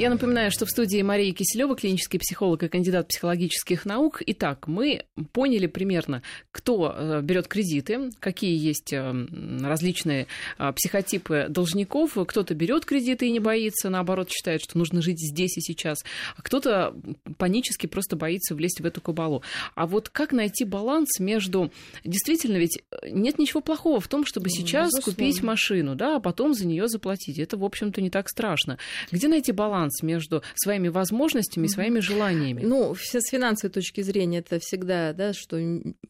Я напоминаю, что в студии Мария Киселева, клинический психолог и кандидат психологических наук. Итак, мы поняли примерно, кто э, берет кредиты, какие есть э, различные э, психотипы должников. Кто-то берет кредиты и не боится, наоборот, считает, что нужно жить здесь и сейчас. А кто-то панически просто боится влезть в эту кабалу. А вот как найти баланс между... Действительно, ведь нет ничего плохого в том, чтобы ну, сейчас Безусловно. купить машину, да, а потом за нее заплатить. Это, в общем-то, не так страшно. Где найти баланс? Баланс между своими возможностями и своими желаниями? Ну, с финансовой точки зрения это всегда, да, что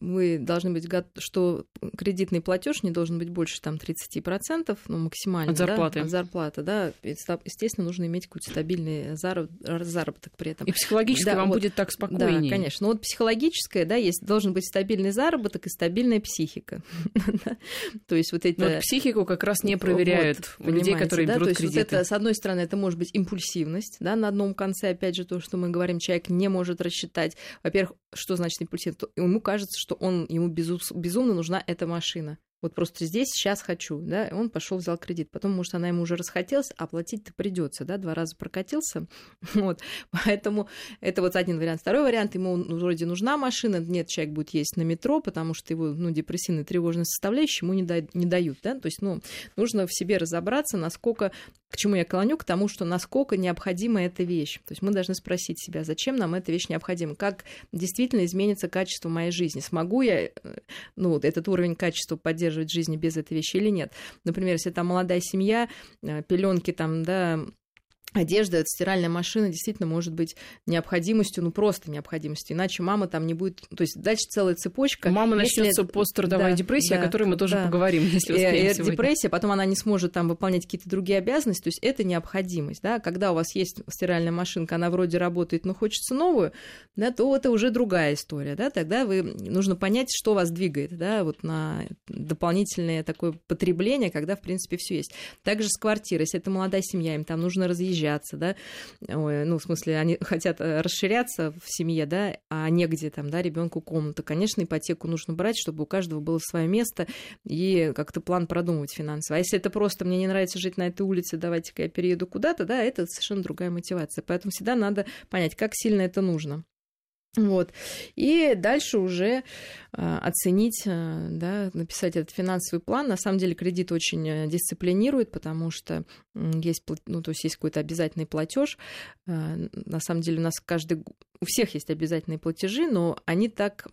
мы должны быть что кредитный платеж не должен быть больше там 30%, ну, максимально. От зарплаты. Да, от зарплаты, да. Естественно, нужно иметь какой-то стабильный заработок при этом. И психологически да, вам вот, будет так спокойнее. Да, конечно. Но вот психологическое, да, есть, должен быть стабильный заработок и стабильная психика. То есть вот эти... Вот психику как раз не проверяют у людей, которые берут кредиты. С одной стороны, это может быть импульсивно, импульсивность, да, на одном конце, опять же, то, что мы говорим, человек не может рассчитать, во-первых, что значит импульсивность, ему кажется, что он, ему безумно нужна эта машина, вот просто здесь сейчас хочу, да, он пошел взял кредит. Потом, может, она ему уже расхотелась, а платить-то придется, да, два раза прокатился. Вот, поэтому это вот один вариант. Второй вариант, ему вроде нужна машина, нет, человек будет есть на метро, потому что его, ну, депрессивная тревожная составляющая ему не, да, не дают, да, то есть, ну, нужно в себе разобраться, насколько, к чему я клоню, к тому, что насколько необходима эта вещь. То есть мы должны спросить себя, зачем нам эта вещь необходима, как действительно изменится качество моей жизни, смогу я, э, ну, этот уровень качества поддерживать поддерживать жизни без этой вещи или нет. Например, если там молодая семья, э, пеленки там, да, одежда, стиральная машина действительно может быть необходимостью, ну просто необходимостью, иначе мама там не будет, то есть дальше целая цепочка. Мама начнется пострадовая да, депрессия, да, о которой мы тоже да. поговорим, если успеем и, сегодня. Депрессия, потом она не сможет там выполнять какие-то другие обязанности, то есть это необходимость, да, когда у вас есть стиральная машинка, она вроде работает, но хочется новую, да, то это уже другая история, да, тогда вы, нужно понять, что вас двигает, да, вот на дополнительное такое потребление, когда, в принципе, все есть. Также с квартирой, если это молодая семья, им там нужно разъезжать, разъезжаться, да, Ой, ну, в смысле, они хотят э, расширяться в семье, да, а негде там, да, ребенку комната. Конечно, ипотеку нужно брать, чтобы у каждого было свое место и как-то план продумывать финансово. А если это просто мне не нравится жить на этой улице, давайте-ка я перееду куда-то, да, это совершенно другая мотивация. Поэтому всегда надо понять, как сильно это нужно. Вот. И дальше уже э, оценить, э, да, написать этот финансовый план. На самом деле кредит очень дисциплинирует, потому что есть, ну, то есть есть какой-то обязательный платеж. Э, на самом деле у нас каждый у всех есть обязательные платежи, но они так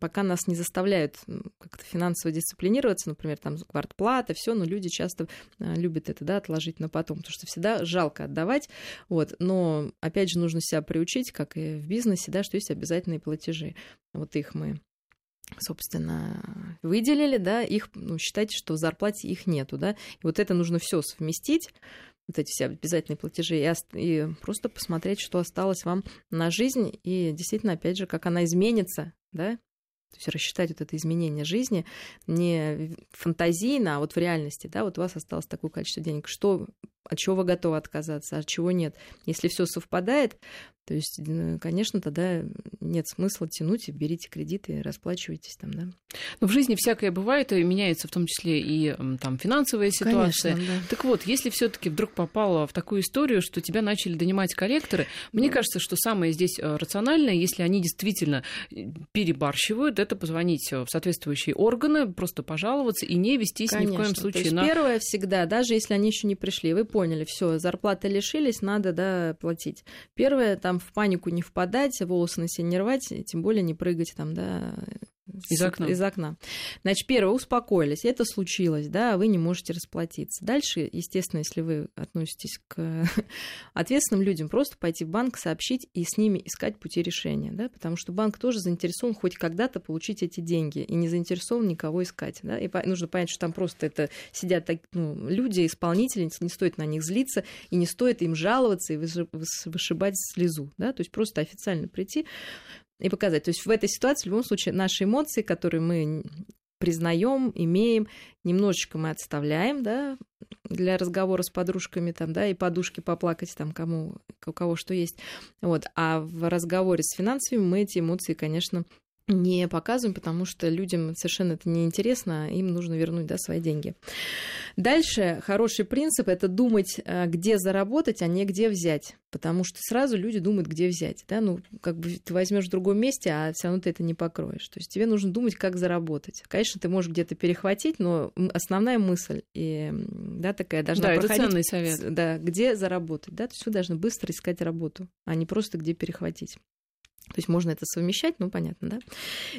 пока нас не заставляют как-то финансово дисциплинироваться, например, там квартплата, все, но люди часто э, любят это, да, отложить на потом, потому что всегда жалко отдавать, вот, но опять же нужно себя приучить, как и в бизнесе, да, что есть обязательные платежи, вот их мы собственно, выделили, да, их, ну, считайте, что в зарплате их нету, да, и вот это нужно все совместить, вот эти все обязательные платежи, и, и просто посмотреть, что осталось вам на жизнь, и действительно, опять же, как она изменится, да, то есть рассчитать вот это изменение жизни не фантазийно, а вот в реальности, да, вот у вас осталось такое количество денег, что, от чего вы готовы отказаться, от чего нет. Если все совпадает, то есть, конечно, тогда нет смысла тянуть берите кредиты расплачивайтесь там, да. Но в жизни всякое бывает, и меняется в том числе и там финансовая ситуация. Конечно, да. Так вот, если все таки вдруг попала в такую историю, что тебя начали донимать коллекторы, мне кажется, что самое здесь э, рациональное, если они действительно э, перебарщивают, это позвонить в соответствующие органы, просто пожаловаться и не вестись Конечно. ни в коем случае То есть на... Первое всегда, даже если они еще не пришли, вы поняли, все, зарплаты лишились, надо да, платить. Первое, там в панику не впадать, волосы на себе не рвать, тем более не прыгать там, да, из окна. Из окна. Значит, первое, успокоились, это случилось, да, вы не можете расплатиться. Дальше, естественно, если вы относитесь к ответственным людям, просто пойти в банк, сообщить и с ними искать пути решения, да, потому что банк тоже заинтересован хоть когда-то получить эти деньги и не заинтересован никого искать, да, и нужно понять, что там просто это сидят так, ну, люди, исполнители, не стоит на них злиться, и не стоит им жаловаться и вышибать слезу, да, то есть просто официально прийти, и показать. То есть в этой ситуации в любом случае наши эмоции, которые мы признаем, имеем, немножечко мы отставляем, да, для разговора с подружками, там, да, и подушки поплакать, там, кому, у кого что есть. Вот. А в разговоре с финансовыми мы эти эмоции, конечно, не показываем, потому что людям совершенно это неинтересно, им нужно вернуть да, свои деньги. Дальше хороший принцип – это думать, э, где заработать, а не где взять, потому что сразу люди думают, где взять. Да? Ну, как бы ты возьмешь в другом месте, а все равно ты это не покроешь. То есть тебе нужно думать, как заработать. Конечно, ты можешь где-то перехватить, но основная мысль и, да, такая должна да, проходить. это ценный совет. Да, где заработать. Да? То есть вы должны быстро искать работу, а не просто где перехватить. То есть можно это совмещать, ну понятно, да.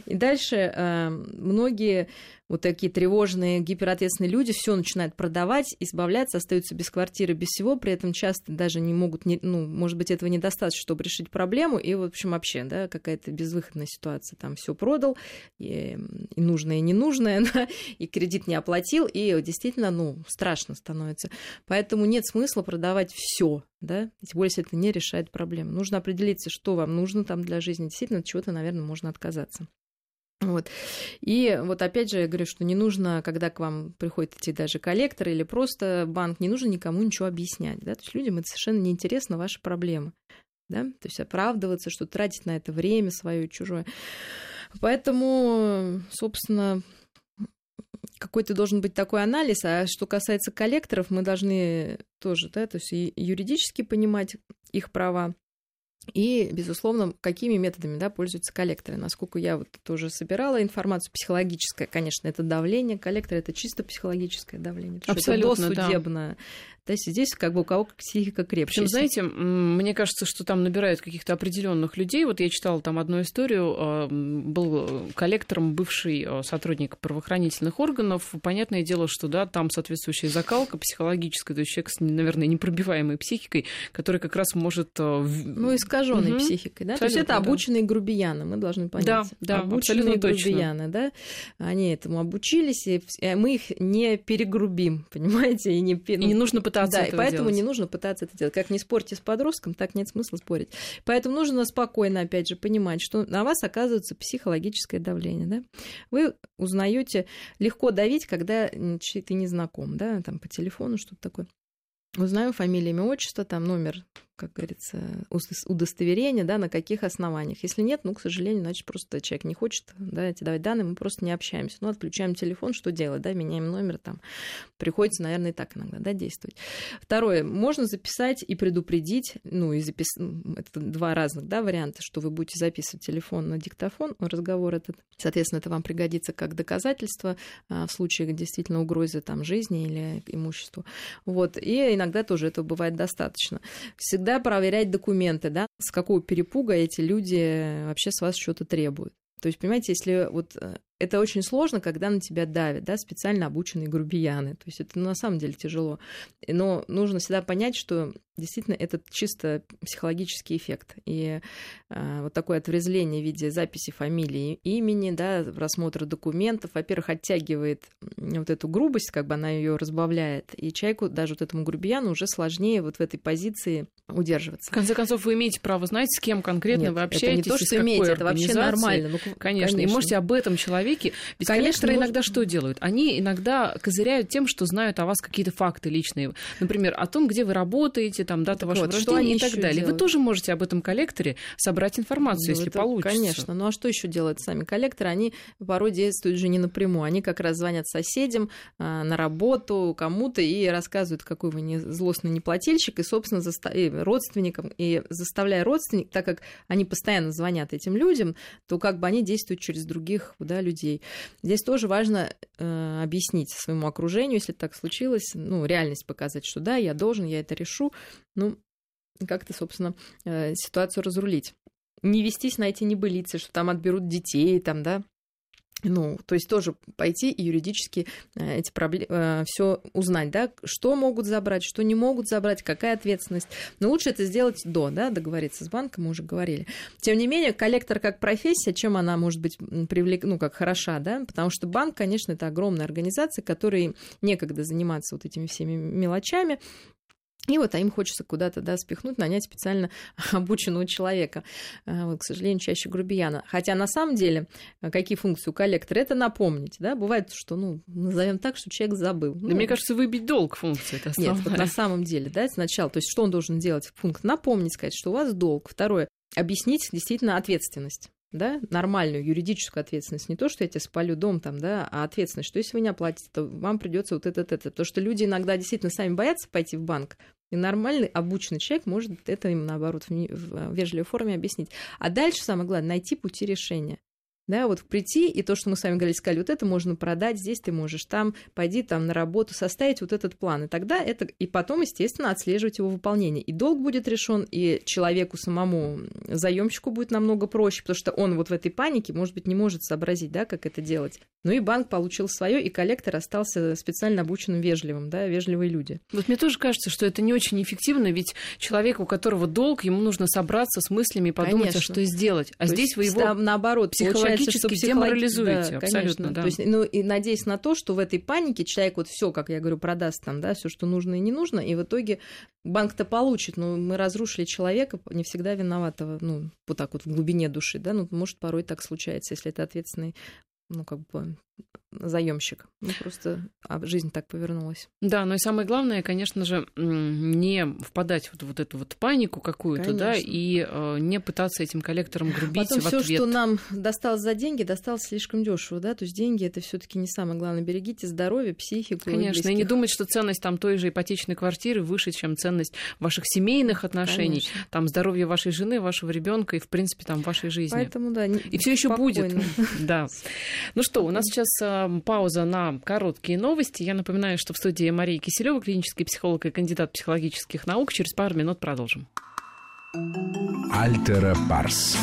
И дальше э, многие вот такие тревожные, гиперответственные люди все начинают продавать, избавляться, остаются без квартиры, без всего, при этом часто даже не могут, не, ну, может быть, этого недостаточно, чтобы решить проблему, и, в общем, вообще, да, какая-то безвыходная ситуация, там все продал, и, и нужное, и ненужное, да, и кредит не оплатил, и действительно, ну, страшно становится. Поэтому нет смысла продавать все, да, тем более, если это не решает проблему. Нужно определиться, что вам нужно там для жизни, действительно, от чего-то, наверное, можно отказаться. Вот. И вот опять же я говорю, что не нужно, когда к вам приходят эти даже коллекторы или просто банк, не нужно никому ничего объяснять. Да? То есть людям это совершенно неинтересно, ваши проблемы. Да? То есть оправдываться, что тратить на это время свое чужое. Поэтому, собственно, какой-то должен быть такой анализ. А что касается коллекторов, мы должны тоже, да, то есть юридически понимать их права, и, безусловно, какими методами да, пользуются коллекторы. Насколько я вот тоже собирала информацию психологическое, конечно, это давление. Коллектор это чисто психологическое давление. Абсолютно, это досудебное. То есть здесь как бы у кого психика крепче. Причем, знаете, мне кажется, что там набирают каких-то определенных людей. Вот я читала там одну историю. А, был коллектором бывший а, сотрудник правоохранительных органов. Понятное дело, что да, там соответствующая закалка психологическая, то есть человек с, наверное, непробиваемой психикой, который как раз может... А, ну, искаженной угу. психикой, да? Абсолютно, то есть это обученные да. грубияны, мы должны понять. Да, да, обученные абсолютно грубияны, точно. да? Они этому обучились, и мы их не перегрубим, понимаете? И не, ну, и не нужно пытаться пытаться да, этого и поэтому делать. не нужно пытаться это делать. Как не спорьте с подростком, так нет смысла спорить. Поэтому нужно спокойно, опять же, понимать, что на вас оказывается психологическое давление. Да? Вы узнаете легко давить, когда ты не знаком, да, там по телефону что-то такое. Узнаю фамилию, имя, отчество, там номер как говорится, удостоверение, да, на каких основаниях. Если нет, ну, к сожалению, значит, просто человек не хочет, да, давать данные, мы просто не общаемся. Ну, отключаем телефон, что делать, да, меняем номер, там, приходится, наверное, и так иногда, да, действовать. Второе, можно записать и предупредить, ну, и записать, это два разных, да, варианта, что вы будете записывать телефон на диктофон, разговор этот, соответственно, это вам пригодится как доказательство а, в случае действительно угрозы, там, жизни или имуществу. Вот, и иногда тоже этого бывает достаточно. Всегда всегда проверять документы, да, с какого перепуга эти люди вообще с вас что-то требуют. То есть, понимаете, если вот э, это очень сложно, когда на тебя давят, да, специально обученные грубияны. То есть это ну, на самом деле тяжело. Но нужно всегда понять, что действительно это чисто психологический эффект. И э, вот такое отврезление в виде записи фамилии, имени, да, просмотра документов, во-первых, оттягивает вот эту грубость, как бы она ее разбавляет. И человеку, даже вот этому грубияну, уже сложнее вот в этой позиции удерживаться. В конце концов, вы имеете право знать, с кем конкретно Нет, вы общаетесь. Это не то, что имеете, это вообще нормально. Ну, конечно. конечно. И можете об этом человеке. Ведь конечно, коллекторы может... иногда что делают? Они иногда козыряют тем, что знают о вас какие-то факты личные. Например, о том, где вы работаете, там, дата так вашего вот, рождения и так далее. Делают? Вы тоже можете об этом коллекторе собрать информацию, ну, если это, получится. Конечно. Ну а что еще делают сами коллекторы? Они порой действуют же не напрямую. Они как раз звонят соседям а, на работу, кому-то и рассказывают, какой вы не, злостный неплательщик, и, собственно, заста... и родственникам. И заставляя родственников, так как они постоянно звонят этим людям, то как бы они действуют через других да, людей. Здесь тоже важно э, объяснить своему окружению, если так случилось, ну, реальность показать, что да, я должен, я это решу, ну, как-то, собственно, э, ситуацию разрулить. Не вестись на эти небылицы, что там отберут детей, там, да, ну, то есть тоже пойти и юридически э, эти проблемы э, все узнать, да, что могут забрать, что не могут забрать, какая ответственность. Но лучше это сделать до, да, договориться с банком, мы уже говорили. Тем не менее, коллектор как профессия, чем она может быть привлек, ну, как хороша, да, потому что банк, конечно, это огромная организация, которой некогда заниматься вот этими всеми мелочами, и вот а им хочется куда-то да, спихнуть, нанять специально обученного человека. А, вот, к сожалению, чаще грубияна. Хотя на самом деле, а, какие функции у коллектора, это напомнить. Да? Бывает, что ну, назовем так, что человек забыл. Да, ну, мне кажется, выбить долг функции это Нет, вот на самом деле, да, сначала. То есть, что он должен делать? Пункт напомнить, сказать, что у вас долг. Второе, объяснить действительно ответственность. да, нормальную юридическую ответственность, не то, что я тебе спалю дом там, да, а ответственность, что если вы не оплатите, то вам придется вот это, это, потому что люди иногда действительно сами боятся пойти в банк, и нормальный, обученный человек может это им, наоборот, в вежливой форме объяснить. А дальше самое главное найти пути решения да, вот прийти, и то, что мы с вами говорили, сказали, вот это можно продать, здесь ты можешь, там, пойди там на работу, составить вот этот план, и тогда это, и потом, естественно, отслеживать его выполнение. И долг будет решен, и человеку самому, заемщику будет намного проще, потому что он вот в этой панике, может быть, не может сообразить, да, как это делать. Ну и банк получил свое, и коллектор остался специально обученным вежливым, да, вежливые люди. Вот мне тоже кажется, что это не очень эффективно, ведь человеку, у которого долг, ему нужно собраться с мыслями и подумать, а Конечно. а что сделать. А то здесь вы его наоборот, психологически психологически что деморализуете, да, абсолютно, конечно. да. То есть, ну, и надеясь на то, что в этой панике человек вот все, как я говорю, продаст там, да, все, что нужно и не нужно, и в итоге банк-то получит, но мы разрушили человека, не всегда виноватого, ну, вот так вот в глубине души, да, ну, может, порой так случается, если это ответственный ну, как бы заемщик. Ну, просто а жизнь так повернулась. Да, но и самое главное, конечно же, не впадать в вот эту вот панику какую-то, да, и э, не пытаться этим коллекторам грубить Потом в всё, ответ. что нам досталось за деньги, досталось слишком дешево, да, то есть деньги это все таки не самое главное. Берегите здоровье, психику. Конечно, и, и не думать, что ценность там той же ипотечной квартиры выше, чем ценность ваших семейных отношений, Конечно. там здоровье вашей жены, вашего ребенка и, в принципе, там вашей жизни. Поэтому, да, и все еще будет. Да. Ну что, у нас сейчас э, пауза на короткие новости. Я напоминаю, что в студии Мария Киселева, клинический психолог и кандидат психологических наук. Через пару минут продолжим. Альтера Парс.